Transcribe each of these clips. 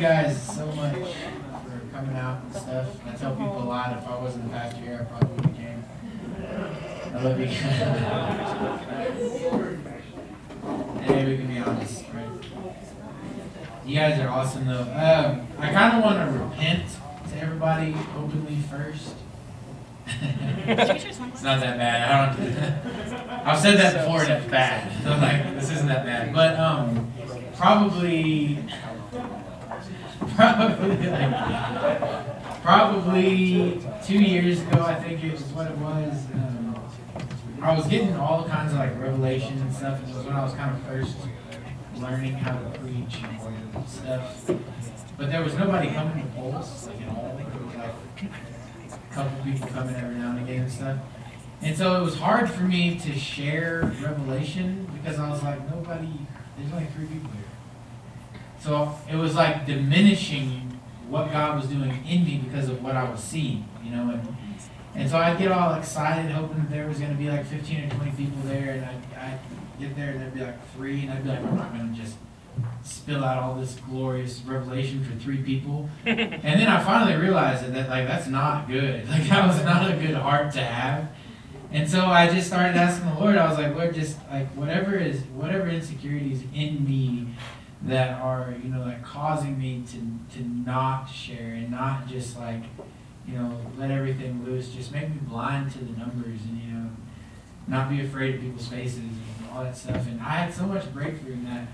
guys so much for coming out and stuff. I tell people a lot, if I wasn't the pastor here, I probably would have came. I love you guys. hey, we can be honest, right? You guys are awesome though. Um, I kind of want to repent to everybody openly first. it's not that bad. I don't. I've said that before and it's bad. So like, this isn't that bad. But um, probably, probably probably two years ago, I think it was what it was. Um, I was getting all kinds of like revelation and stuff. It was when I was kind of first learning how to preach and stuff. But there was nobody coming to Pulse like at all. There was like a couple people coming every now and again and stuff. And so it was hard for me to share revelation because I was like, nobody, there's only three people here. So it was like diminishing what God was doing in me because of what I was seeing, you know. And, and so I'd get all excited, hoping that there was going to be like 15 or 20 people there, and I'd, I'd get there and there'd be like three, and I'd be like, I'm not going to just spill out all this glorious revelation for three people. and then I finally realized that, that like that's not good. Like that was not a good heart to have. And so I just started asking the Lord. I was like, Lord, just like whatever is whatever insecurities in me that are you know like causing me to to not share and not just like you know let everything loose. Just make me blind to the numbers and you know not be afraid of people's faces and all that stuff. And I had so much breakthrough in that.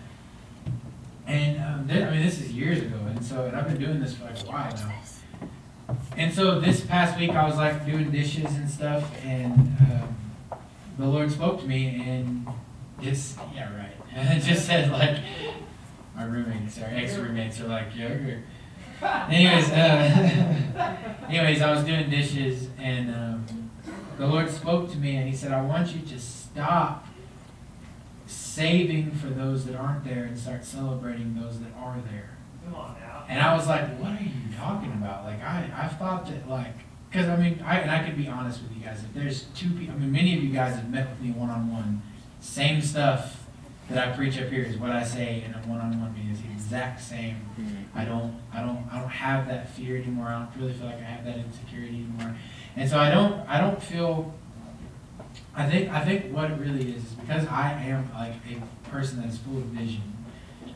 And um, I mean, this is years ago, and so and I've been doing this for like a while now. And so this past week, I was like doing dishes and stuff, and um, the Lord spoke to me, and just yeah, right. And it just said like, my roommates, our ex roommates, are like, okay. Anyways, uh, anyways, I was doing dishes, and um, the Lord spoke to me, and He said, I want you to stop saving for those that aren't there and start celebrating those that are there. Come on now. And I was like, what are you talking about? Like, I, I thought that, like, because I mean, I, and I could be honest with you guys. If there's two people, I mean, many of you guys have met with me one on one. Same stuff that I preach up here is what I say in a one on one meeting. It's the exact same. Mm-hmm. I don't, I don't, I don't have that fear anymore. I don't really feel like I have that insecurity anymore. And so I don't, I don't feel. I think, I think what it really is is because I am like a person that is full of vision.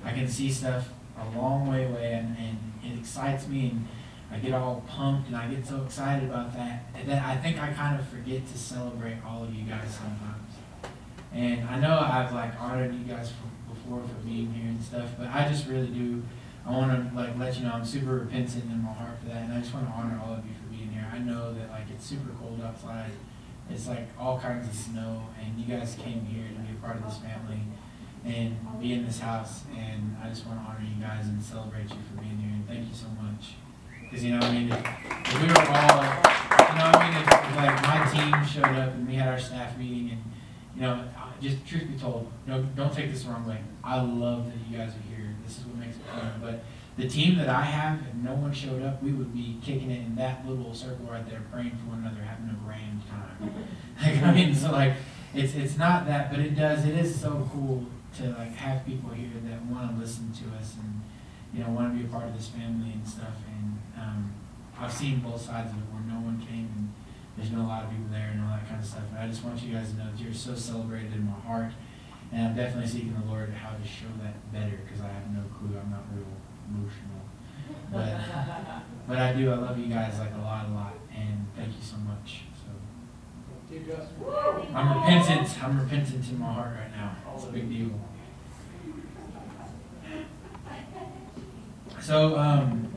I can see stuff a long way away, and, and it excites me, and I get all pumped, and I get so excited about that. And then I think I kind of forget to celebrate all of you guys sometimes. And I know I've like honored you guys for, before for being here and stuff, but I just really do. I want to like let you know I'm super repentant in my heart for that, and I just want to honor all of you for being here. I know that like it's super cold outside. It's like all kinds of snow, and you guys came here to be a part of this family and be in this house. And I just want to honor you guys and celebrate you for being here. And thank you so much. Because, you know, I mean, if, we were all, you know, I mean, if, if like my team showed up and we had our staff meeting and, you know, just truth be told, no, don't take this the wrong way. I love that you guys are here. This is what makes it fun. But the team that I have, if no one showed up, we would be kicking it in that little circle right there, praying for one another, having a grand time. Like, I mean, so like, it's it's not that, but it does. It is so cool to like have people here that want to listen to us and you know want to be a part of this family and stuff. And um, I've seen both sides of it where no one came and there's been a lot of people there and all that kind of stuff. And I just want you guys to know that you're so celebrated in my heart. And I'm definitely seeking the Lord how to show that better because I have no clue. I'm not real emotional. But but I do. I love you guys like a lot, a lot, and thank you so much. So I'm repentant. I'm repentant in my heart right now. It's a big deal. So um,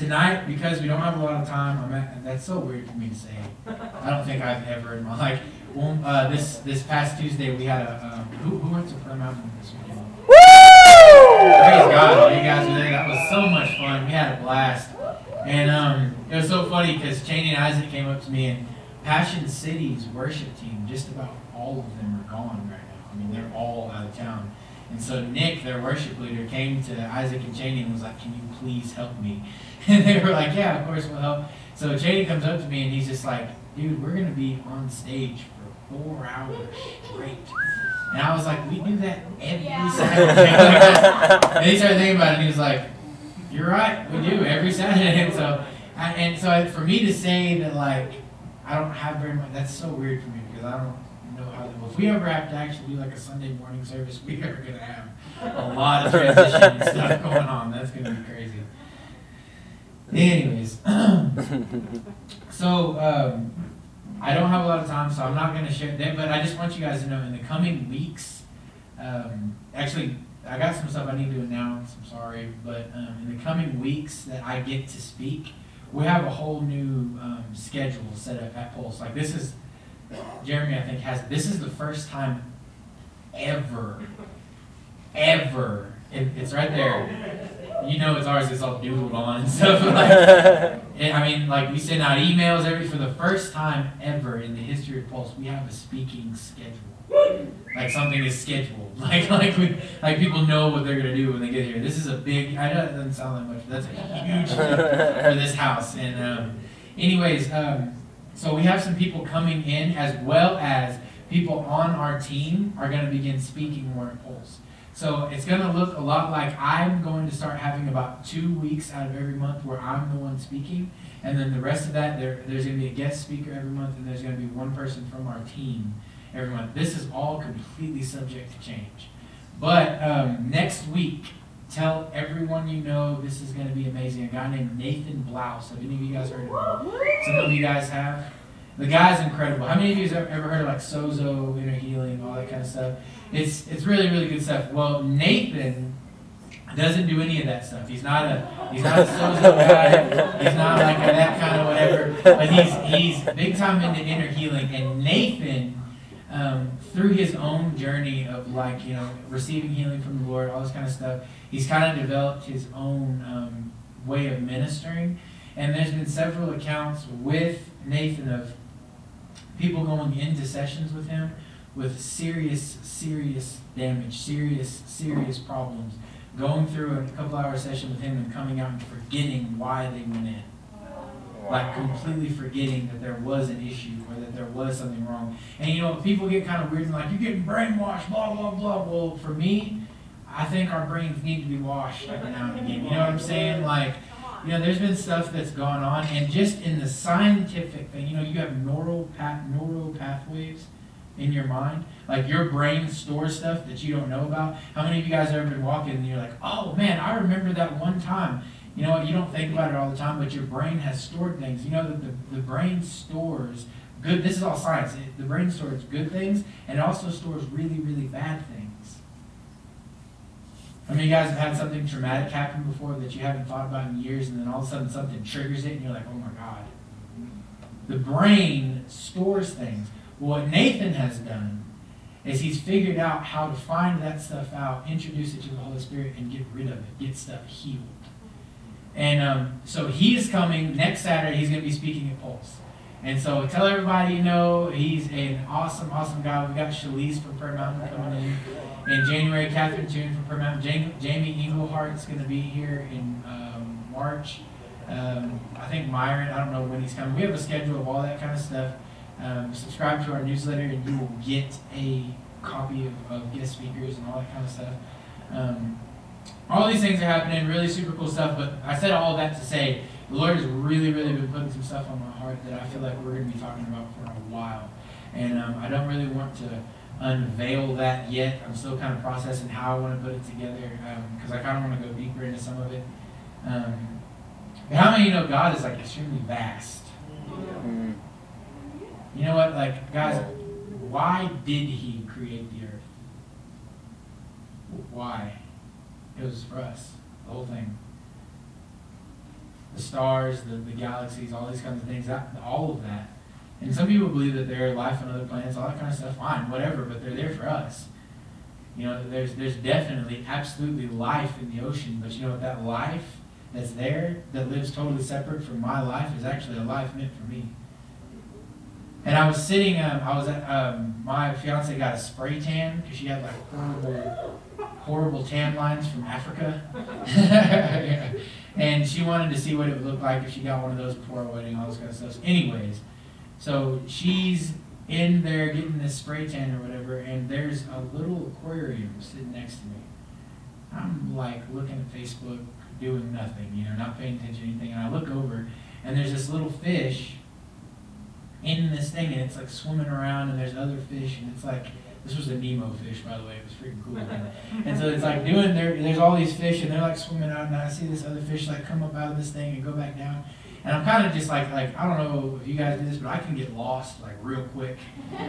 tonight, because we don't have a lot of time, I'm at, that's so weird for me to say. I don't think I've ever in my life. Well, uh, this this past Tuesday we had a um, who who went to Prayer Mountain this weekend? Woo! Praise God, you guys were there. That was so much fun. We had a blast. And um, it was so funny because Cheney and Isaac came up to me and Passion City's worship team, just about all of them are gone right now. I mean, they're all out of town. And so Nick, their worship leader, came to Isaac and Cheney and was like, Can you please help me? And they were like, Yeah, of course we'll help. So Cheney comes up to me and he's just like, Dude, we're going to be on stage for four hours straight. And I was like, We do that every Saturday. and he started thinking about it and he was like, You're right, we do every Saturday, and so, I- and so for me to say that like, I don't have very much, that's so weird for me, because I don't if we ever have to actually do like a Sunday morning service, we are gonna have a lot of transition stuff going on, that's gonna be crazy. Anyways, so, um, I don't have a lot of time, so I'm not gonna share that, but I just want you guys to know, in the coming weeks, um, actually, I got some stuff I need to announce, I'm sorry, but, um, in the coming weeks that I get to speak, we have a whole new, um, schedule set up at Pulse, like this is, Jeremy, I think, has, this is the first time ever, ever, it, it's right there. You know it's ours, it's all doodled on and stuff, like, and, I mean, like, we send out emails every, for the first time ever in the history of Pulse, we have a speaking schedule. Like something is scheduled, like, like we, like people know what they're gonna do when they get here. This is a big, I know it doesn't sound like much, but that's a huge thing for this house. And, um, anyways, um, so we have some people coming in as well as people on our team are gonna begin speaking more in Pulse. So it's gonna look a lot like I'm going to start having about two weeks out of every month where I'm the one speaking. And then the rest of that, there, there's gonna be a guest speaker every month and there's gonna be one person from our team every month. This is all completely subject to change. But, um, next week, tell everyone you know this is gonna be amazing. A guy named Nathan Blouse. Have any of you guys heard of him? Some of you guys have. The guy's incredible. How many of you have ever heard of like Sozo, inner healing, all that kind of stuff? It's it's really really good stuff. Well, Nathan doesn't do any of that stuff. He's not a he's not a Sozo guy. He's not like a, that kind of whatever. But he's he's big time into inner healing. And Nathan, um, through his own journey of like you know receiving healing from the Lord, all this kind of stuff, he's kind of developed his own um, way of ministering. And there's been several accounts with Nathan of people going into sessions with him with serious, serious damage, serious, serious problems, going through a couple hour session with him and coming out and forgetting why they went in. Like completely forgetting that there was an issue or that there was something wrong. And you know, people get kind of weird and like, you're getting brainwashed, blah, blah, blah. Well, for me, I think our brains need to be washed every now and again. You know what I'm saying? Like, you know, there's been stuff that's gone on, and just in the scientific thing, you know, you have neural path, neural pathways in your mind. Like your brain stores stuff that you don't know about. How many of you guys have ever been walking and you're like, oh man, I remember that one time. You know what? You don't think about it all the time, but your brain has stored things. You know that the, the brain stores good. This is all science. It, the brain stores good things, and it also stores really, really bad things. Many of you guys have had something traumatic happen before that you haven't thought about in years, and then all of a sudden something triggers it, and you're like, oh my God. The brain stores things. What Nathan has done is he's figured out how to find that stuff out, introduce it to the Holy Spirit, and get rid of it, get stuff healed. And um, so he's coming next Saturday. He's going to be speaking at Pulse. And so tell everybody you know he's an awesome, awesome guy. We got Shalise from Prayer Mountain coming in in January. Catherine Toon from Prayer Mountain. Jamie, Englehart's going to be here in um, March. Um, I think Myron. I don't know when he's coming. We have a schedule of all that kind of stuff. Um, subscribe to our newsletter, and you will get a copy of, of guest speakers and all that kind of stuff. All these things are happening, really super cool stuff. But I said all that to say the Lord has really, really been putting some stuff on my heart that I feel like we're going to be talking about for a while. And um, I don't really want to unveil that yet. I'm still kind of processing how I want to put it together because um, I kind of want to go deeper into some of it. Um, but how many of you know God is like extremely vast? Mm. You know what, like guys, why did He create the earth? Why? It was for us, the whole thing the stars, the, the galaxies, all these kinds of things, that, all of that. And some people believe that there are life on other planets, all that kind of stuff, fine, whatever, but they're there for us. You know, there's, there's definitely, absolutely life in the ocean, but you know what, that life that's there, that lives totally separate from my life, is actually a life meant for me. And I was sitting, um, I was at, um, my fiance got a spray tan because she had like horrible, horrible tan lines from Africa. and she wanted to see what it would look like if she got one of those before our wedding, all this kind of stuff. So anyways, so she's in there getting this spray tan or whatever, and there's a little aquarium sitting next to me. I'm like looking at Facebook, doing nothing, you know, not paying attention to anything. And I look over, and there's this little fish in this thing, and it's like swimming around, and there's other fish, and it's like this was a Nemo fish, by the way. It was freaking cool. And, and so it's like doing there. There's all these fish, and they're like swimming out, and I see this other fish like come up out of this thing and go back down. And I'm kind of just like like I don't know if you guys do this, but I can get lost like real quick,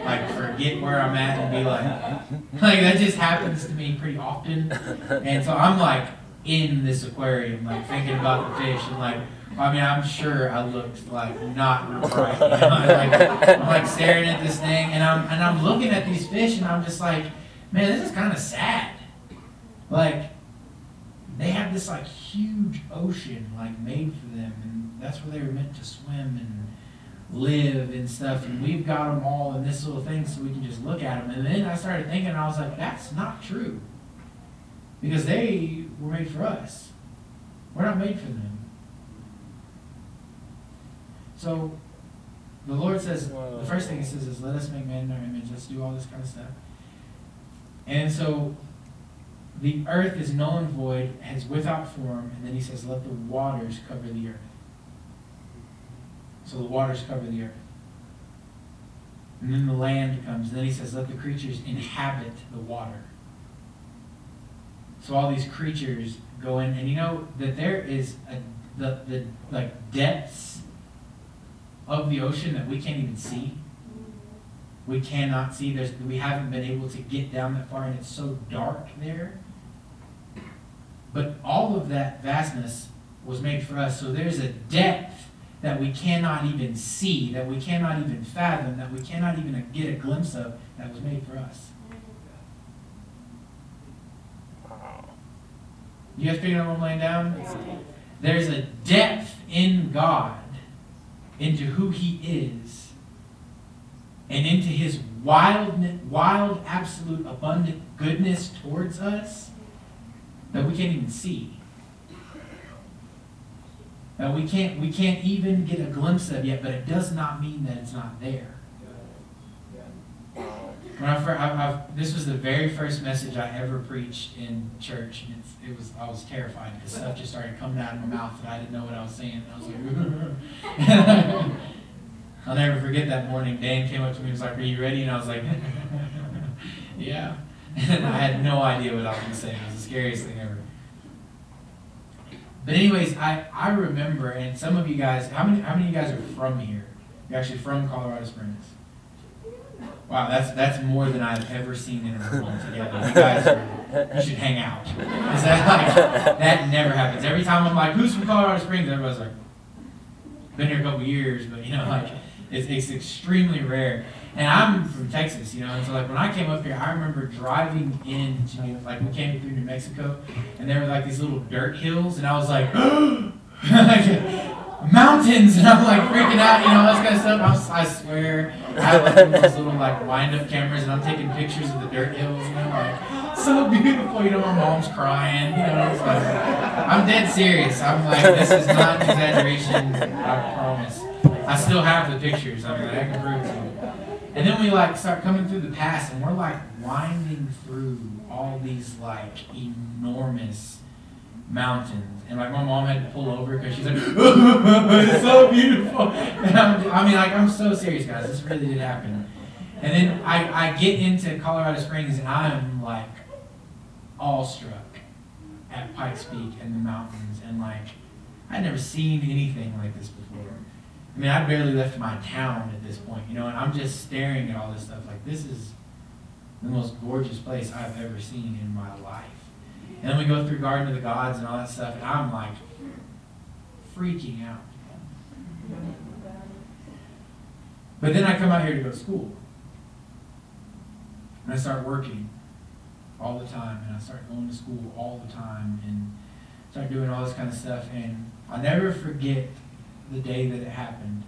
like forget where I'm at and be like, like that just happens to me pretty often. And so I'm like in this aquarium, like thinking about the fish and like. I mean, I'm sure I looked like not real bright. You know? like, I'm like staring at this thing, and I'm and I'm looking at these fish, and I'm just like, man, this is kind of sad. Like, they have this like huge ocean like made for them, and that's where they were meant to swim and live and stuff. And mm-hmm. we've got them all in this little thing, so we can just look at them. And then I started thinking, I was like, that's not true, because they were made for us. We're not made for them. So the Lord says, the first thing He says is, let us make man in our image. Let's do all this kind of stuff. And so the earth is null and void, has without form, and then He says, let the waters cover the earth. So the waters cover the earth. And then the land comes, and then He says, let the creatures inhabit the water. So all these creatures go in, and you know that there is a, the, the like depths of the ocean that we can't even see. We cannot see. There's, we haven't been able to get down that far, and it's so dark there. But all of that vastness was made for us. So there's a depth that we cannot even see, that we cannot even fathom, that we cannot even get a glimpse of, that was made for us. You guys figuring out what I'm laying down? There's a depth in God into who he is and into his wild, wild, absolute, abundant goodness towards us that we can't even see. That we can't, we can't even get a glimpse of yet, but it does not mean that it's not there. When I, first, I, I, this was the very first message I ever preached in church, and it was I was terrified because stuff just started coming out of my mouth, and I didn't know what I was saying. I was like, I'll never forget that morning. Dan came up to me and was like, "Are you ready?" And I was like, "Yeah." And I had no idea what I was going to say. It was the scariest thing ever. But anyways, I, I remember, and some of you guys, how many how many of you guys are from here? You're actually from Colorado Springs. Wow, that's that's more than I've ever seen in a room together. You guys, are, you should hang out. Is that like that never happens? Every time I'm like, "Who's from Colorado Springs?" Everybody's like, "Been here a couple years," but you know, like it's, it's extremely rare. And I'm from Texas, you know, and so like when I came up here, I remember driving into like we came through New Mexico, and there were like these little dirt hills, and I was like. mountains, and I'm like freaking out, you know, this kind of stuff. I'm, I swear, I have like those little like wind-up cameras, and I'm taking pictures of the dirt hills, and I'm like, so beautiful, you know. My mom's crying, you know. It's like, I'm dead serious. I'm like, this is not an exaggeration. I promise. I still have the pictures. I mean, I can prove to you. And then we like start coming through the pass, and we're like winding through all these like enormous mountains. And like my mom had to pull over because she's like, it's so beautiful. And I'm, I mean, like I'm so serious, guys. This really did happen. And then I, I get into Colorado Springs and I'm like awestruck at Pikes Peak and the mountains. And like, I'd never seen anything like this before. I mean, I barely left my town at this point, you know, and I'm just staring at all this stuff. Like, this is the most gorgeous place I've ever seen in my life. And then we go through Garden of the Gods and all that stuff, and I'm like freaking out. But then I come out here to go to school. And I start working all the time, and I start going to school all the time, and start doing all this kind of stuff. And I'll never forget the day that it happened.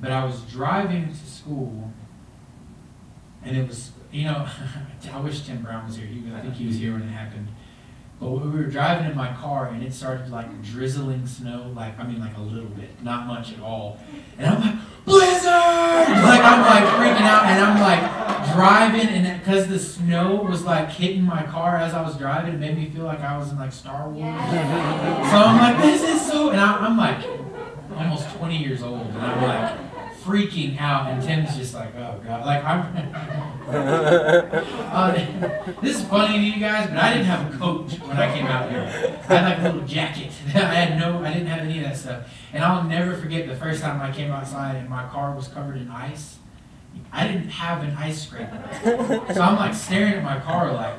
But I was driving to school, and it was you know, I wish Tim Brown was here. He, I think he was here when it happened. But we were driving in my car and it started like drizzling snow, like I mean like a little bit, not much at all. And I'm like, blizzard! Like I'm like freaking out and I'm like driving, and because the snow was like hitting my car as I was driving, it made me feel like I was in like Star Wars. So I'm like, this is so, and I, I'm like almost 20 years old, and I'm like freaking out, and Tim's just like, oh god, like I'm. uh, this is funny to you guys, but I didn't have a coat when I came out here. I had like a little jacket. I had no, I didn't have any of that stuff. And I'll never forget the first time I came outside and my car was covered in ice. I didn't have an ice scraper. So I'm like staring at my car like,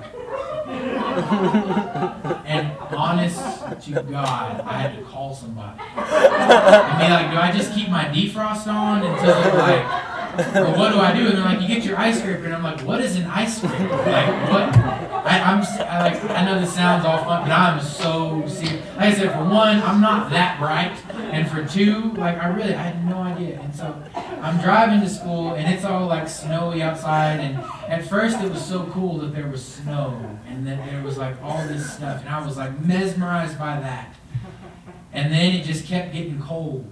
and honest to God, I had to call somebody. And be like, do I just keep my defrost on until like, or what do I do? And they're like, you get your ice scraper, and I'm like, what is an ice scraper? Like what? I, I, like I know this sounds all fun, but I'm so serious. Like I said, for one, I'm not that bright, and for two, like I really I had no idea. And so I'm driving to school, and it's all like snowy outside. And at first, it was so cool that there was snow, and then there was like all this stuff, and I was like mesmerized by that. And then it just kept getting cold,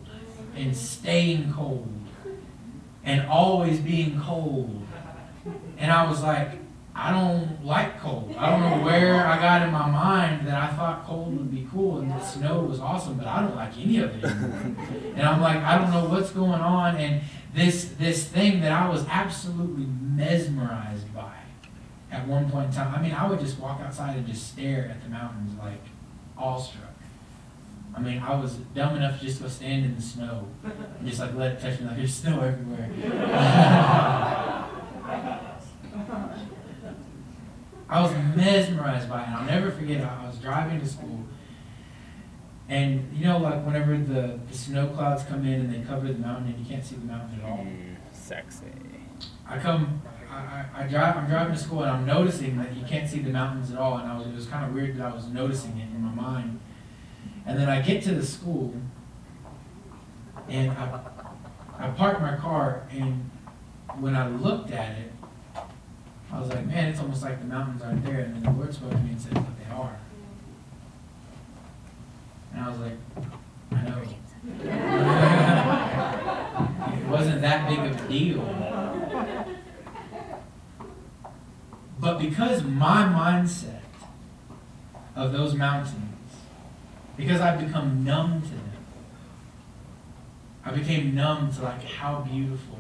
and staying cold, and always being cold. And I was like, I don't like cold. I don't know where I got in my mind that I thought cold would be cool and the snow was awesome, but I don't like any of it anymore. And I'm like, I don't know what's going on. And this this thing that I was absolutely mesmerized by at one point in time. I mean, I would just walk outside and just stare at the mountains like awestruck. I mean, I was dumb enough to just go stand in the snow and just like let it touch me like there's snow everywhere. I was mesmerized by it. I'll never forget. I was driving to school, and you know, like whenever the, the snow clouds come in and they cover the mountain and you can't see the mountain at all. Mm, sexy. I come, I, I, I drive, I'm driving to school and I'm noticing that you can't see the mountains at all, and I was, it was kind of weird that I was noticing it in my mind. And then I get to the school, and I, I park my car, and when I looked at it, I was like, man, it's almost like the mountains aren't there. And then the Lord spoke to me and said, but they are. And I was like, I know. it wasn't that big of a deal. But because my mindset of those mountains, because I've become numb to them, I became numb to like how beautiful,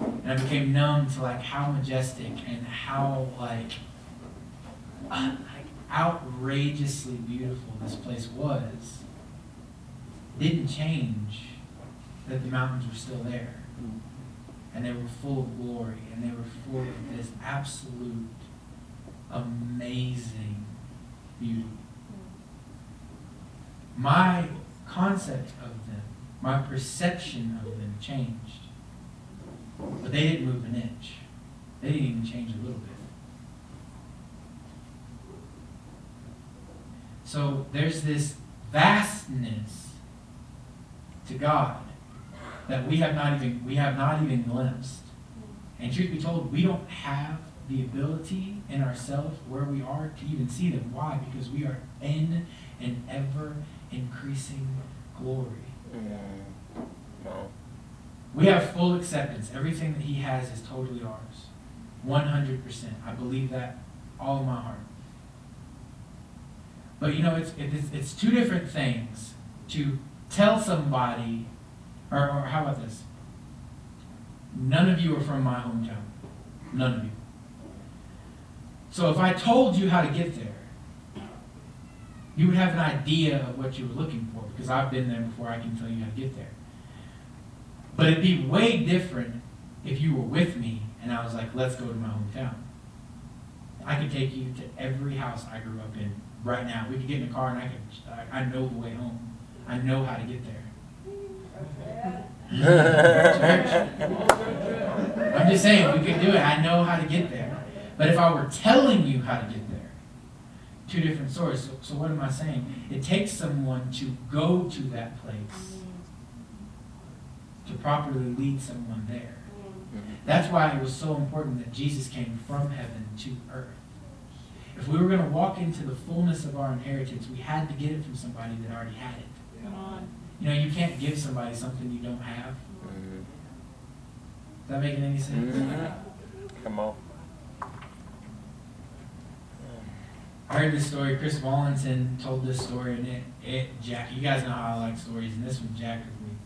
and I became numb to like how majestic and how like, uh, like outrageously beautiful this place was. Didn't change that the mountains were still there and they were full of glory, and they were full of this absolute, amazing beauty. My concept of them, my perception of them changed. But they didn't move an inch. They didn't even change a little bit. So there's this vastness to God that we have not even we have not even glimpsed. And truth be told, we don't have the ability in ourselves where we are to even see them. Why? Because we are in an ever increasing glory. Mm. We have full acceptance. Everything that He has is totally ours. 100%. I believe that all of my heart. But you know, it's, it's, it's two different things to tell somebody, or, or how about this? None of you are from my hometown. None of you. So if I told you how to get there, you would have an idea of what you were looking for because I've been there before I can tell you how to get there. But it'd be way different if you were with me and I was like, let's go to my hometown. I could take you to every house I grew up in right now. We could get in a car and I could, I, I know the way home. I know how to get there. I'm just saying, we could do it. I know how to get there. But if I were telling you how to get there, two different stories. So, so what am I saying? It takes someone to go to that place to properly lead someone there. That's why it was so important that Jesus came from heaven to earth. If we were going to walk into the fullness of our inheritance, we had to get it from somebody that already had it. Come on. You know, you can't give somebody something you don't have. Is that making any sense? Mhm. Come on. I heard this story. Kris Vallotton told this story, and it, it Jack. You guys know how I like stories, and this one jacked with me.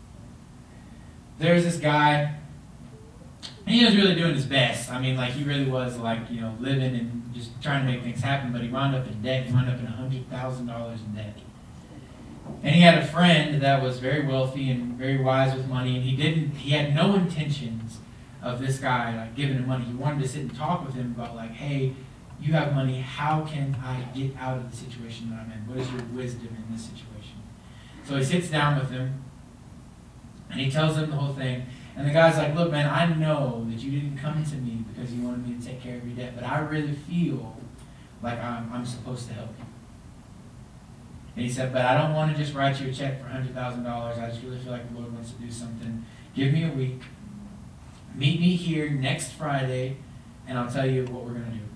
There's this guy. He was really doing his best. I mean, like he really was like you know living and just trying to make things happen. But he wound up in debt. He wound up in hundred thousand dollars in debt. And he had a friend that was very wealthy and very wise with money, and he didn't. He had no intentions of this guy like giving him money. He wanted to sit and talk with him about like, hey, you have money. How can I get out of the situation that I'm in? What is your wisdom in this situation? So he sits down with him, and he tells him the whole thing. And the guy's like, look, man, I know that you didn't come to me because you wanted me to take care of your debt, but I really feel like I'm, I'm supposed to help you. And he said, but I don't want to just write you a check for $100,000. I just really feel like the Lord wants to do something. Give me a week. Meet me here next Friday, and I'll tell you what we're going to do.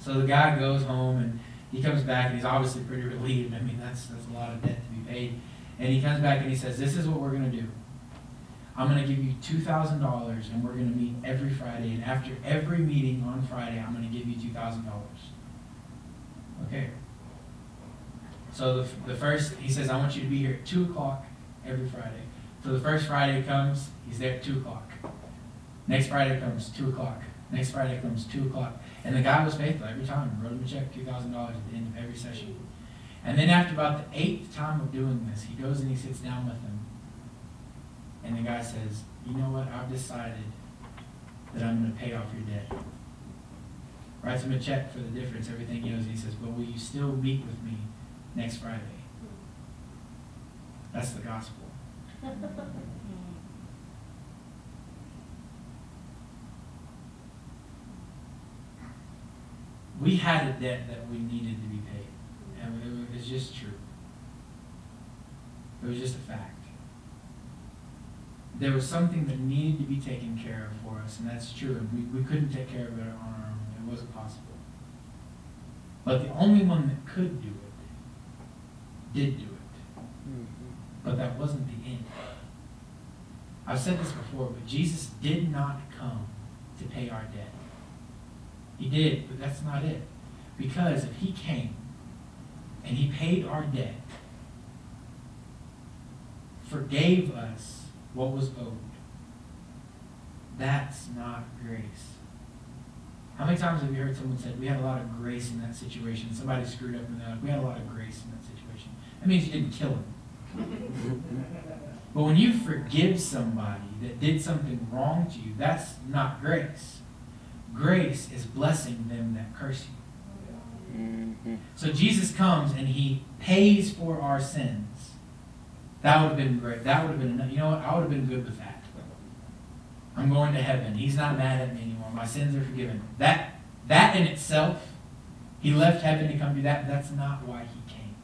So the guy goes home, and he comes back, and he's obviously pretty relieved. I mean, that's, that's a lot of debt to be paid. And he comes back and he says, this is what we're going to do. I'm going to give you $2,000, and we're going to meet every Friday. And after every meeting on Friday, I'm going to give you $2,000. Okay. So the, the first, he says, I want you to be here at 2 o'clock every Friday. So the first Friday comes, he's there at 2 o'clock. Next Friday comes 2 o'clock. Next Friday comes 2 o'clock. And the guy was faithful every time. Wrote him a check, $2,000 at the end of every session. And then after about the eighth time of doing this, he goes and he sits down with him. And the guy says, You know what? I've decided that I'm going to pay off your debt. Writes him a check for the difference, everything he owes. And he says, But will you still meet with me next Friday? That's the gospel. We had a debt that we needed to be paid. And it was- just true. It was just a fact. There was something that needed to be taken care of for us, and that's true. And we, we couldn't take care of it on our own. It wasn't possible. But the only one that could do it did do it. Mm-hmm. But that wasn't the end. I've said this before, but Jesus did not come to pay our debt. He did, but that's not it. Because if he came and he paid our debt, forgave us what was owed, that's not grace. How many times have you heard someone say, we had a lot of grace in that situation? Somebody screwed up and like, we had a lot of grace in that situation. That means you didn't kill him. But when you forgive somebody that did something wrong to you, that's not grace. Grace is blessing them that curse you. Mm-hmm. So Jesus comes and he pays for our sins. That would have been great. That would have been enough. You know what? I would have been good with that. I'm going to heaven. He's not mad at me anymore. My sins are forgiven. That that in itself, he left heaven to come do that. That's not why he came.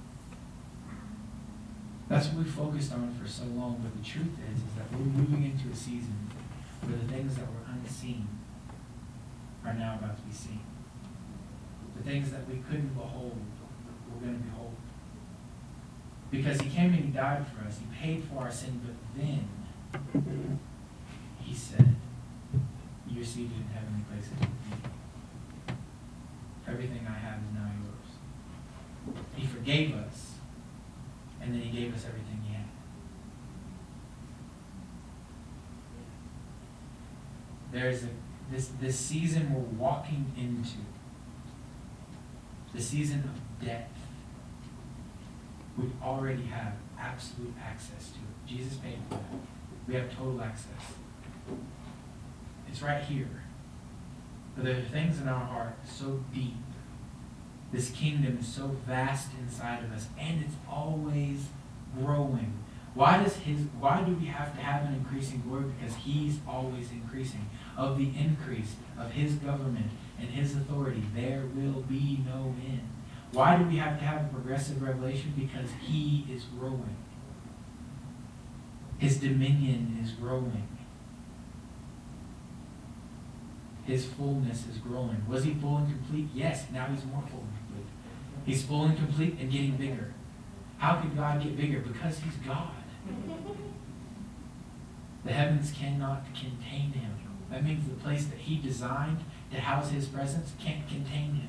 That's what we focused on for so long. But the truth is, is that we're moving into a season where the things that were unseen are now about to be seen. The things that we couldn't behold, we're going to behold. Because he came and he died for us. He paid for our sin, but then he said, You're seated in heavenly places with me. Everything I have is now yours. He forgave us, and then he gave us everything he had. There's a this this season we're walking into. The season of death. We already have absolute access to it. Jesus paid for that. We have total access. It's right here. But there are things in our heart so deep. This kingdom is so vast inside of us, and it's always growing. Why does his why do we have to have an increasing glory? Because he's always increasing. Of the increase of his government and his authority, there will be no end. Why do we have to have a progressive revelation? Because he is growing. His dominion is growing. His fullness is growing. Was he full and complete? Yes, now he's more full and complete. He's full and complete and getting bigger. How could God get bigger? Because he's God. The heavens cannot contain him. That means the place that he designed to house his presence can't contain him.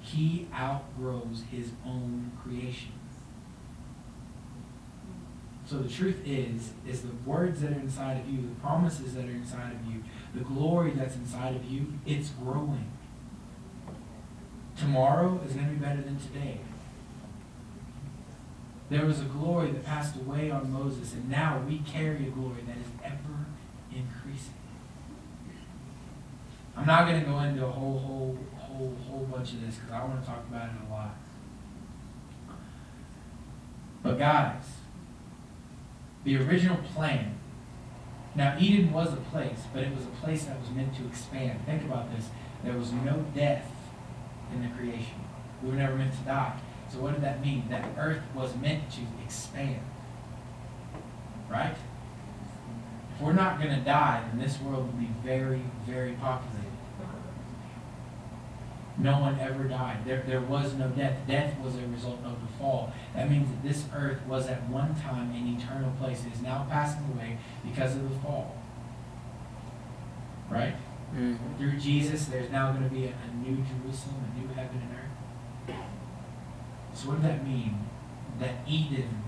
he outgrows his own creation. So the truth is, is the words that are inside of you, the promises that are inside of you, the glory that's inside of you, it's growing. Tomorrow is going to be better than today. There was a glory that passed away on Moses, and now we carry a glory that is ever increasing. I'm not going to go into a whole, whole, whole, whole bunch of this because I want to talk about it a lot. But guys, the original plan. Now Eden was a place, but it was a place that was meant to expand. Think about this. There was no death in the creation. We were never meant to die. So what did that mean? That earth was meant to expand. Right? If we're not going to die, then this world will be very, very populated. No one ever died. There, there was no death. Death was a result of the fall. That means that this earth was at one time an eternal place. It is now passing away because of the fall. Right? Mm-hmm. Through Jesus, there's now going to be a, a new Jerusalem, a new heaven and earth. So what does that mean? That Eden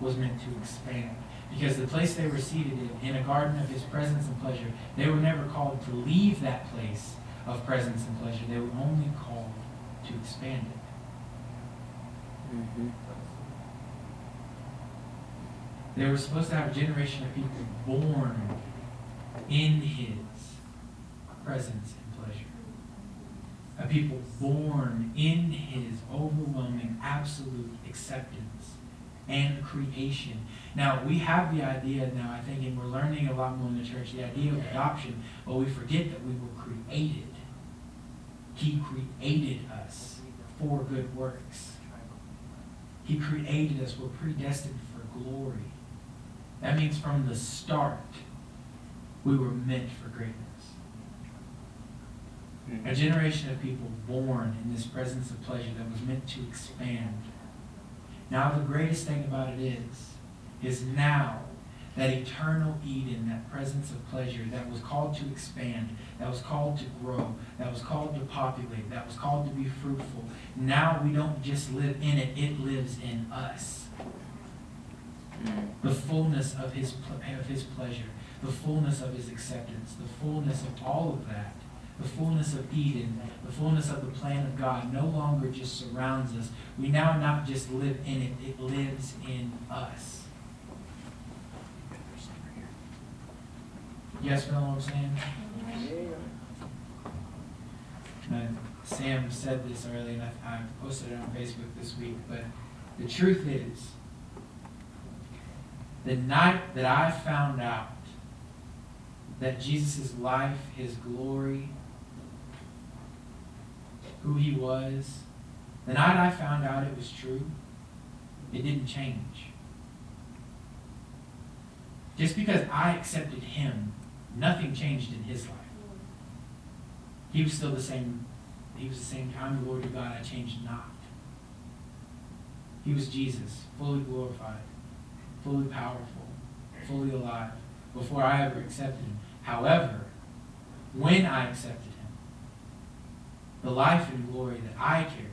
was meant to expand. Because the place they were seated in, in a garden of his presence and pleasure, they were never called to leave that place of presence and pleasure. They were only called to expand it. Mm-hmm. They were supposed to have a generation of people born in his presence and pleasure. A people born in his overwhelming absolute acceptance and creation. Now, we have the idea now, I think, and we're learning a lot more in the church, the idea of adoption, but we forget that we were created. He created us for good works. He created us. We're predestined for glory. That means from the start, we were meant for greatness. Mm-hmm. A generation of people born in this presence of pleasure that was meant to expand. Now, the greatest thing about it is, is now that eternal Eden, that presence of pleasure that was called to expand, that was called to grow, that was called to populate, that was called to be fruitful. Now we don't just live in it, it lives in us. Mm-hmm. The fullness of his, of his pleasure, the fullness of his acceptance, the fullness of all of that, the fullness of Eden, the fullness of the plan of God no longer just surrounds us. We now not just live in it, it lives in us. You guys feel what I'm saying? And Sam said this earlier, and I, I posted it on Facebook this week, but the truth is, the night that I found out that Jesus' life, his glory, who he was, the night I found out it was true, it didn't change. Just because I accepted him, nothing changed in his life. He was still the same. He was the same. I'm the Lord your God. I changed not. He was Jesus, fully glorified, fully powerful, fully alive, before I ever accepted him. However, when I accepted the life and glory that I carried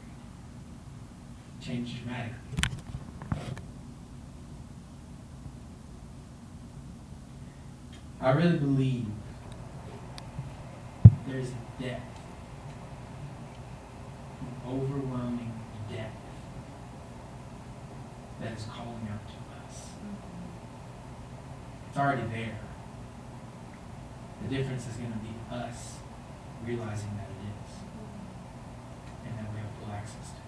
changed dramatically. I really believe there's a depth, an overwhelming depth that is calling out to us. It's already there. The difference is going to be us realizing that to.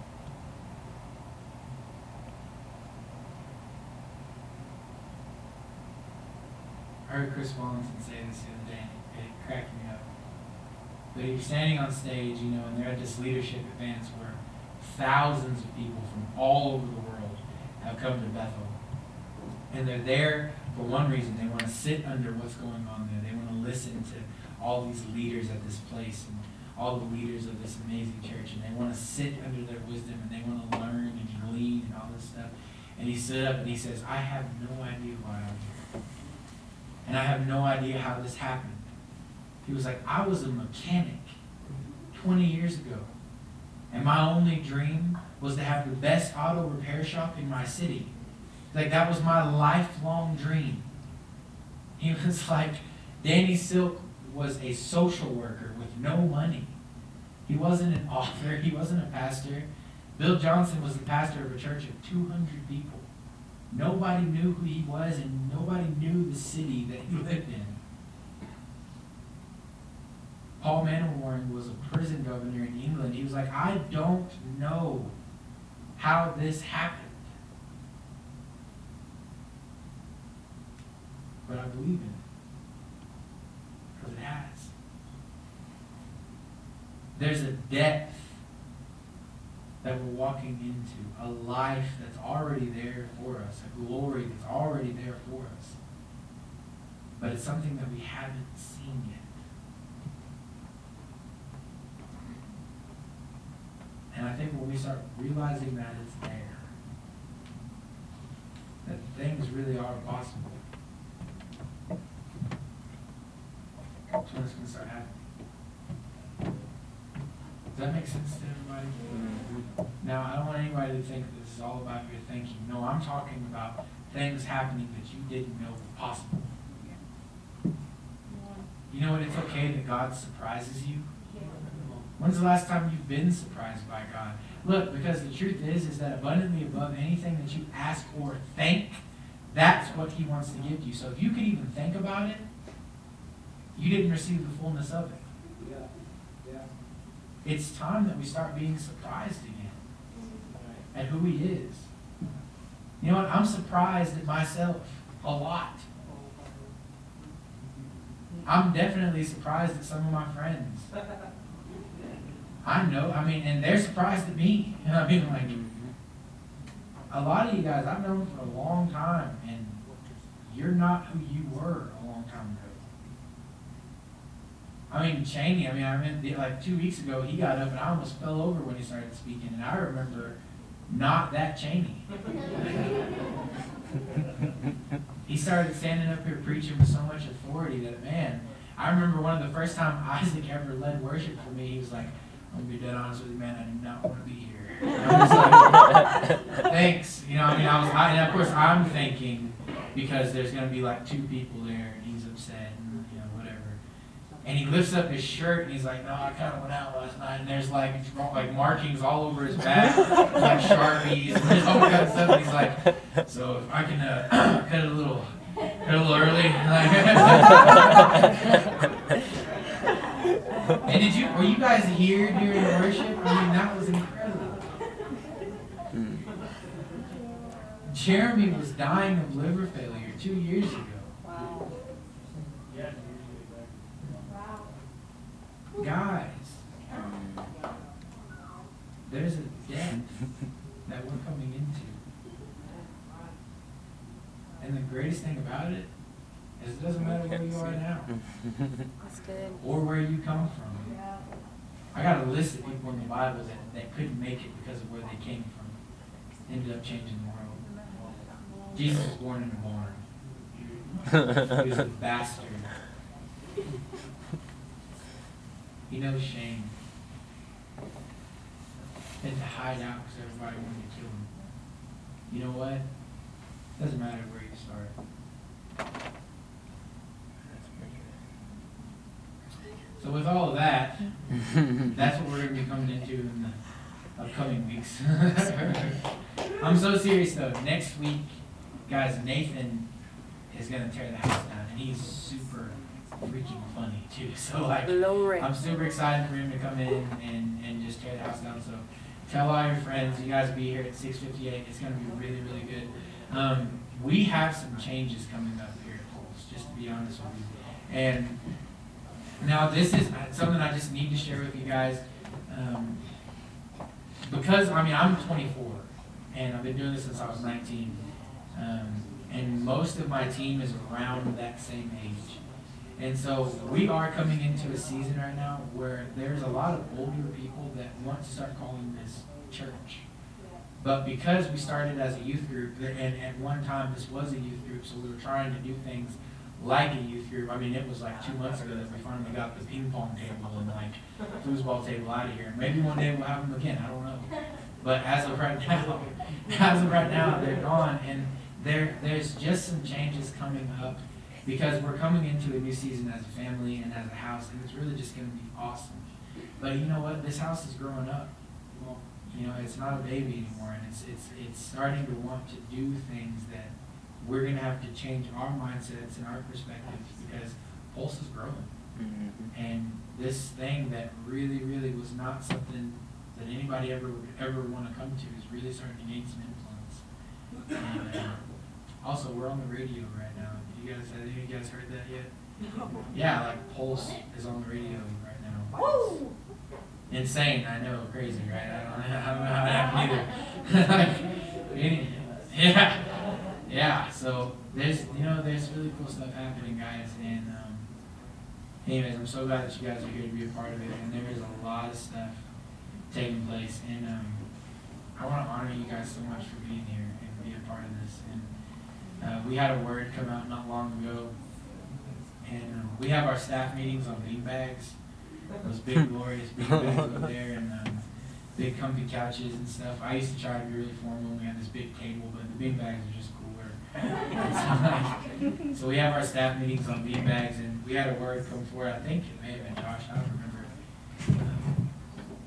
I heard Kris Vallotton say this the other day, and it cracked me up. But you're standing on stage, you know, and they're at this leadership event where thousands of people from all over the world have come to Bethel. And they're there for one reason. They want to sit under what's going on there. They want to listen to all these leaders at this place and all the leaders of this amazing church. And they want to sit under their wisdom and they want to learn and glean and all this stuff. And he stood up and he says, I have no idea why I'm here. And I have no idea how this happened. He was like, I was a mechanic 20 years ago. And my only dream was to have the best auto repair shop in my city. Like that was my lifelong dream. He was like, Danny Silk was a social worker with no money. He wasn't an author, he wasn't a pastor. Bill Johnson was the pastor of a church of 200 people. Nobody knew who he was, and nobody knew the city that he lived in. Paul Manwaring was a prison governor in England. He was like, I don't know how this happened. But I believe in it. Because it has. There's a depth that we're walking into, a life that's already there for us, a glory that's already there for us. But it's something that we haven't seen yet. And I think when we start realizing that it's there, that things really are possible, when it's gonna start happening. Does that make sense to everybody? Now, I don't want anybody to think this is all about your thinking. No, I'm talking about things happening that you didn't know were possible. You know what? It's okay that God surprises you. When's the last time you've been surprised by God? Look, because the truth is, is that abundantly above anything that you ask or think, that's what He wants to give you. So if you could even think about it, you didn't receive the fullness of it. It's time that we start being surprised again at who He is. You know what? I'm surprised at myself a lot. I'm definitely surprised at some of my friends. I know, I mean, and they're surprised at me. I mean, like, a lot of you guys I've known for a long time, and you're not who you were a long time ago. I mean, Cheney, I mean, I mean, like two weeks ago, he got up and I almost fell over when he started speaking, and I remember not that Cheney. he started standing up here preaching with so much authority that, man, I remember one of the first time Isaac ever led worship for me, he was like, I'm gonna be dead honest with you, man, I do not want to be here. And I was like, Thanks, you know, I mean, I was, I, and of course, I'm thinking, because there's gonna be like two people there, and he's upset, and, you know, whatever. And he lifts up his shirt, and he's like, no, I kinda went out last night, and there's like, like markings all over his back, like Sharpies, and there's all kinds of stuff, and he's like, so if I can, uh, cut it a little, cut it a little early. And did you, were you guys here during worship? I mean, that was incredible. Jeremy was dying of liver failure two years ago. Wow. Guys, um, there's a depth that we're coming into. And the greatest thing about it is it doesn't matter where you are now That's good. or where you come from. I got a list of people in the Bible that, that couldn't make it because of where they came from. Ended up changing the world. Jesus was born in a barn. He was a bastard. He knows shame. Had to hide out because everybody wanted to kill him. You know what? Doesn't matter where you start. So with all of that, that's what we're gonna be coming into in the upcoming weeks. I'm so serious though. Next week, guys, Nathan is gonna tear the house down, and he's super freaking funny too. So like, Glory. I'm super excited for him to come in and, and just tear the house down. So tell all your friends, you guys will be here at 6:58. It's gonna be really, really good. Um, we have some changes coming up here at Pulse, just to be honest with you. And now this is something I just need to share with you guys. Um, because I mean I'm 24 and I've been doing this since I was 19. Um, and most of my team is around that same age. And so we are coming into a season right now where there's a lot of older people that want to start calling this church. But because we started as a youth group, and at one time this was a youth group, so we were trying to do things like a youth group. I mean, it was like two months ago that we finally got the ping pong table and like foosball table out of here. Maybe one day we'll have them again. I don't know. But as of right now, as of right now, they're gone, and there there's just some changes coming up because we're coming into a new season as a family and as a house, and it's really just going to be awesome. But you know what? This house is growing up. Well, you know, it's not a baby anymore, and it's it's it's starting to want to do things that we're going to have to change our mindsets and our perspectives because Pulse is growing. Mm-hmm. And this thing that really, really was not something that anybody ever would ever want to come to is really starting to gain some influence. And uh, also, we're on the radio right now. You guys, have you guys heard that yet? Yeah, like Pulse is on the radio right now. Woo! Insane, I know, crazy, right? I don't, I don't know how that happened either. Yeah, yeah. So there's, you know, there's really cool stuff happening, guys. And um, anyways, I'm so glad that you guys are here to be a part of it. And there is a lot of stuff taking place. And um, I want to honor you guys so much for being here and be a part of this. And uh, we had a word come out not long ago, and we have our staff meetings on bean bags those big glorious beds over there and um, big comfy couches and stuff. I used to try to be really formal. We had this big table, but the bean bags are just cooler. so, like, so we have our staff meetings on bean bags, and we had a word come forward. I think it may have been Josh. I don't remember. Um,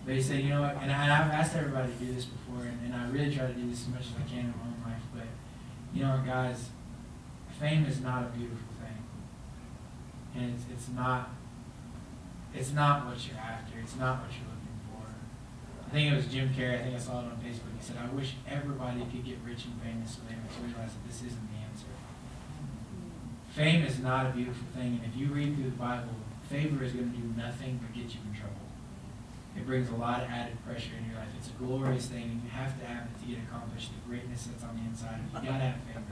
but he said, you know what? And I, I've asked everybody to do this before, and, and I really try to do this as much as I can in my own life. But you know guys? Fame is not a beautiful thing, and it's it's not it's not what you're after. It's not what you're looking for. I think it was Jim Carrey. I think I saw it on Facebook. He said, "I wish everybody could get rich and famous so they would realize that this isn't the answer." Fame is not a beautiful thing, and if you read through the Bible, favor is going to do nothing but get you in trouble. It brings a lot of added pressure in your life. It's a glorious thing, and you have to have it to get accomplished. The greatness that's on the inside you. Gotta have fame.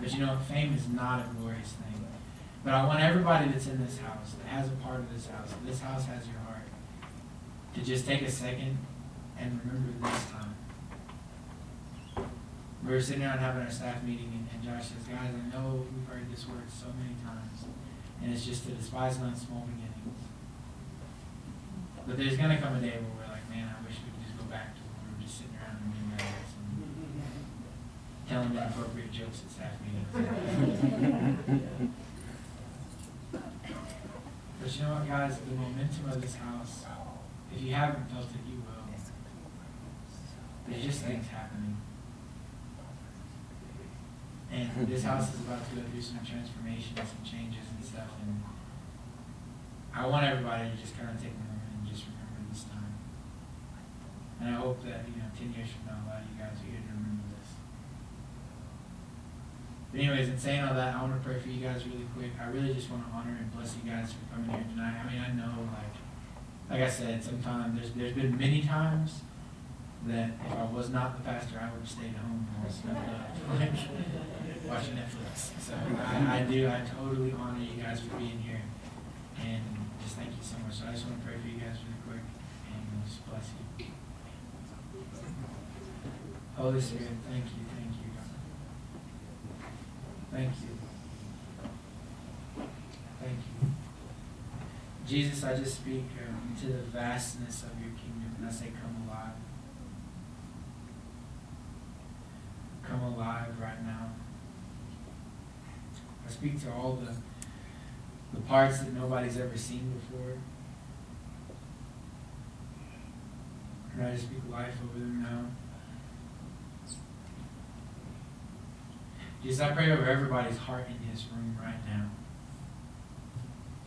But you know, fame is not a glorious thing. But I want everybody that's in this house, that has a part of this house, this house has your heart, to just take a second and remember this time. We were sitting around having our staff meeting, and, and Josh says, guys, I know we've heard this word so many times, and it's just to despise not small beginnings. But there's gonna come a day where we're like, man, I wish we could just go back to when we were just sitting around and doing that and telling inappropriate jokes at staff meetings. But you know what, guys? The momentum of this house, if you haven't felt it, you will. There's just things happening. And this house is about to go through some transformation, some changes and stuff. And I want everybody to just kind of take a moment and just remember this time. And I hope that, you know, 10 years from now, a lot of you guys are here to remember this. But anyways, in saying all that, I want to pray for you guys really quick. I really just want to honor and bless you guys for coming here tonight. I mean, I know, like, like I said, sometimes there's there's been many times that if I was not the pastor, I would have stayed home and all snuggled up, watching Netflix. So I, I do. I totally honor you guys for being here, and just thank you so much. So I just want to pray for you guys really quick, and just bless you. Holy Spirit, thank you, thank you, God. Thank you. Thank you. Jesus, I just speak um, to the vastness of your kingdom, and I say, come alive. Come alive right now. I speak to all the the parts that nobody's ever seen before. And I just speak life over them now. Jesus, I pray over everybody's heart in this room right now.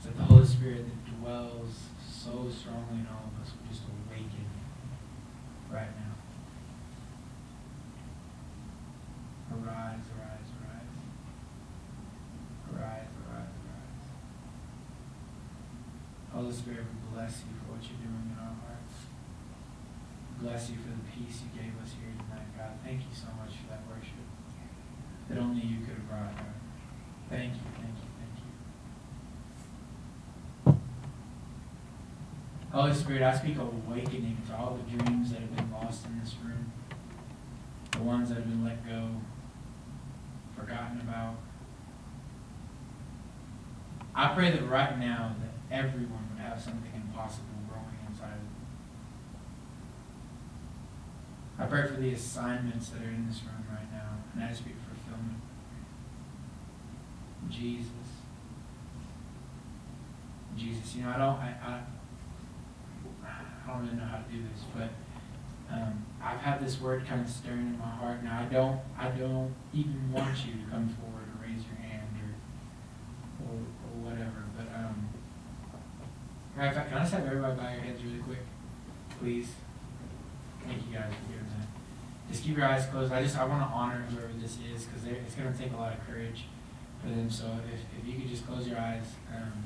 That the Holy Spirit that dwells so strongly in all of us will just awaken right now. Arise, arise, arise. Arise, arise, arise. Holy Spirit, we bless you for what you're doing in our hearts. Bless you for the peace you gave us here tonight, God. Thank you so much for that worship that only you could have brought, God. Thank you, thank you, thank you. Holy Spirit, I speak of awakening to all the dreams that have been lost in this room, the ones that have been let go, forgotten about. I pray that right now that everyone would have something impossible growing inside of them. I pray for the assignments that are in this room right now, and I speak fulfillment. Jesus. Jesus, you know, I don't, I, I don't really know how to do this, but um, I've had this word kind of stirring in my heart. Now I don't, I don't even want you to come forward or raise your hand or, or, or whatever. But um, matter of fact, can I just have everybody bow your heads really quick, please? Thank you guys for doing that. Just keep your eyes closed. I just, I want to honor whoever this is because it's going to take a lot of courage for them. So if, if you could just close your eyes um,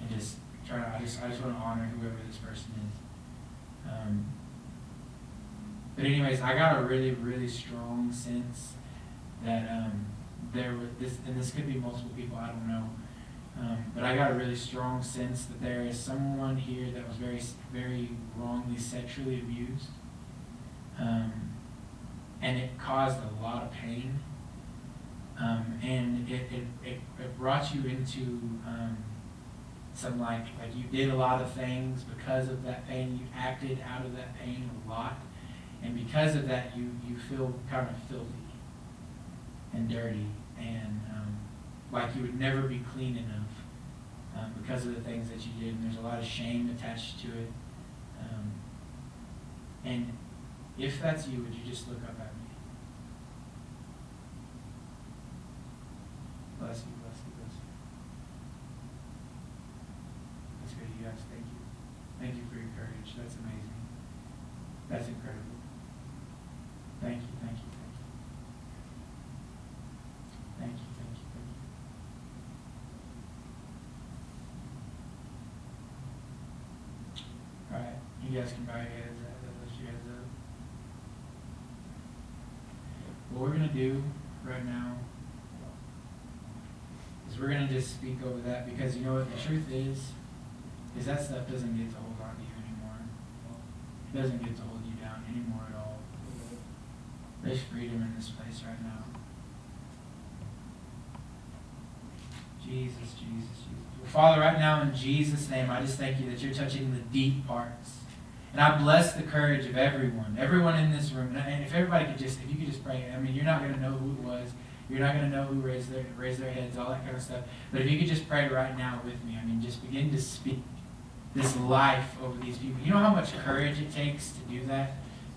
and just try to, I just, I just want to honor whoever this person is. Um, but anyways, I got a really, really strong sense that um, there was this, and this could be multiple people. I don't know. Um, but I got a really strong sense that there is someone here that was very, very wrongly sexually abused, um, and it caused a lot of pain, um, and it, it, it, it brought you into some like like you did a lot of things because of that pain. You acted out of that pain a lot, and because of that, you you feel kind of filthy and dirty, and um, like you would never be clean enough um, because of the things that you did, and there's a lot of shame attached to it. Um, and if that's you, would you just look up at me? Bless you, bless you, bless you. That's good, you guys. Thank you. Thank you for your courage. That's amazing. That's incredible. Thank you, thank you, thank you. Thank you, thank you, thank you. All right, you guys can bow your heads, uh, lift your heads up. What we're gonna do right now is we're gonna just speak over that because you know what the truth is, is that stuff doesn't get to hold on to you doesn't get to hold you down anymore at all. There's freedom in this place right now. Jesus, Jesus, Jesus. Father, right now in Jesus' name, I just thank you that you're touching the deep parts. And I bless the courage of everyone, everyone in this room. And if everybody could just, if you could just pray, I mean, you're not going to know who it was. You're not going to know who raised their, raised their heads, all that kind of stuff. But if you could just pray right now with me, I mean, just begin to speak this life over these people. You know how much courage it takes to do that,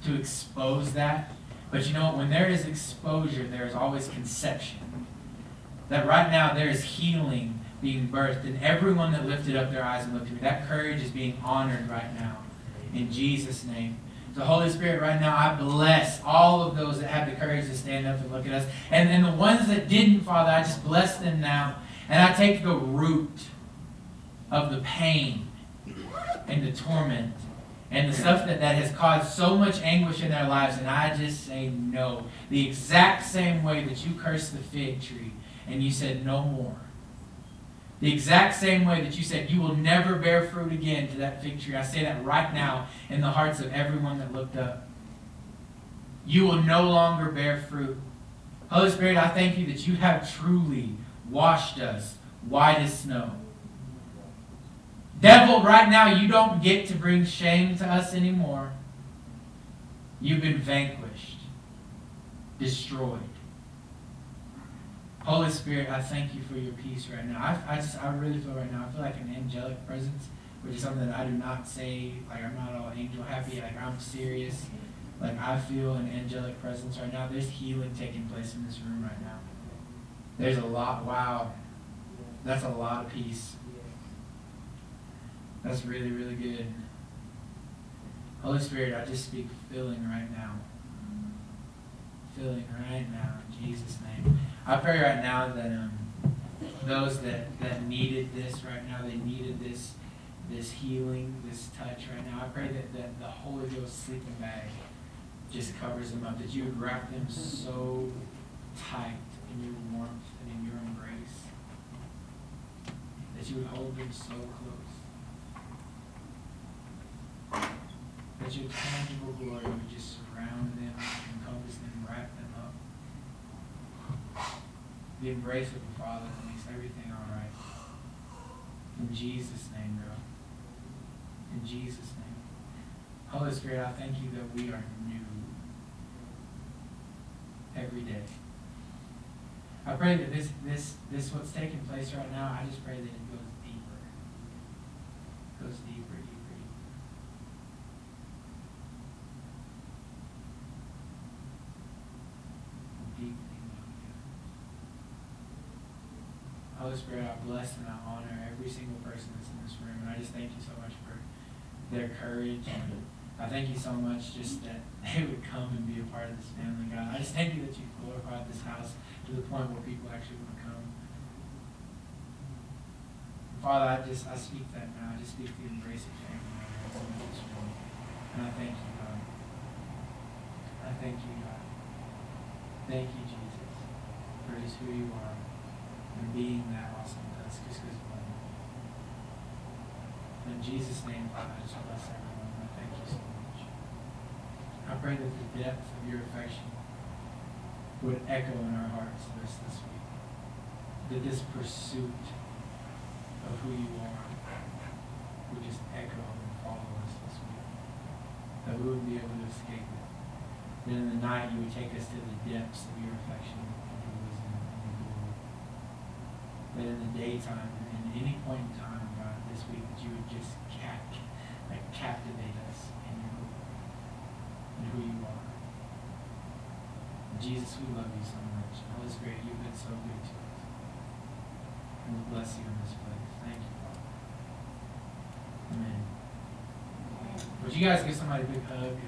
to expose that? But you know, what? when there is exposure, there is always conception. That right now there is healing being birthed, and everyone that lifted up their eyes and looked at me, that courage is being honored right now. In Jesus' name. The Holy Spirit, right now, I bless all of those that have the courage to stand up and look at us. And, and the ones that didn't, Father, I just bless them now. And I take the root of the pain and the torment and the stuff that, that has caused so much anguish in their lives, and I just say no. The exact same way that you cursed the fig tree and you said no more. The exact same way that you said you will never bear fruit again to that fig tree. I say that right now in the hearts of everyone that looked up. You will no longer bear fruit. Holy Spirit, I thank you that you have truly washed us white as snow. Devil, right now, you don't get to bring shame to us anymore. You've been vanquished, destroyed. Holy Spirit, I thank you for your peace right now. I, I just, I really feel right now, I feel like an angelic presence, which is something that I do not say, like I'm not all angel happy, like I'm serious. Like I feel an angelic presence right now. There's healing taking place in this room right now. There's a lot, wow. That's a lot of peace. That's really, really good. Holy Spirit, I just speak filling right now. Filling right now in Jesus' name. I pray right now that um, those that, that needed this right now, they needed this this healing, this touch right now. I pray that, that the Holy Ghost sleeping bag just covers them up, that you would wrap them so tight in your warmth and in your embrace, that you would hold them so close. That your tangible glory would just surround them, encompass them, wrap them up. The embrace of the Father that makes everything all right. In Jesus' name, bro. In Jesus' name. Holy Spirit, I thank you that we are new every day. I pray that this, this, this what's taking place right now, I just pray that it goes deeper. Goes deeper, deeper, deeper. Deeply love you. Holy Spirit, I bless and I honor every single person that's in this room, and I just thank you so much for their courage. And I thank you so much just that they would come and be a part of this family, God. I just thank you that you glorified this house to the point where people actually want to come. Father, I just, I speak that now. I just speak the embrace of family. And I thank you, God. I thank you, God. Thank you, Jesus, for just who you are and being that awesome that's us just because of love. In Jesus' name, Father, I just bless everyone. I thank you so much. I pray that the depth of your affection would echo in our hearts this this week. That this pursuit of who you are would just echo and follow us this week. That we wouldn't be able to escape it. That in the night you would take us to the depths of your affection and your wisdom and your glory. That in the daytime and at any point in time, God, this week, that you would just cap, like captivate us in your and who you are. Jesus, we love you so much. Holy Spirit, you've been so good to us. And we bless you in this place. Thank you, Father. Amen. Would you guys give somebody a big hug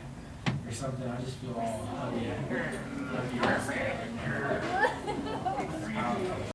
or something? I just feel all huggy. Huggy.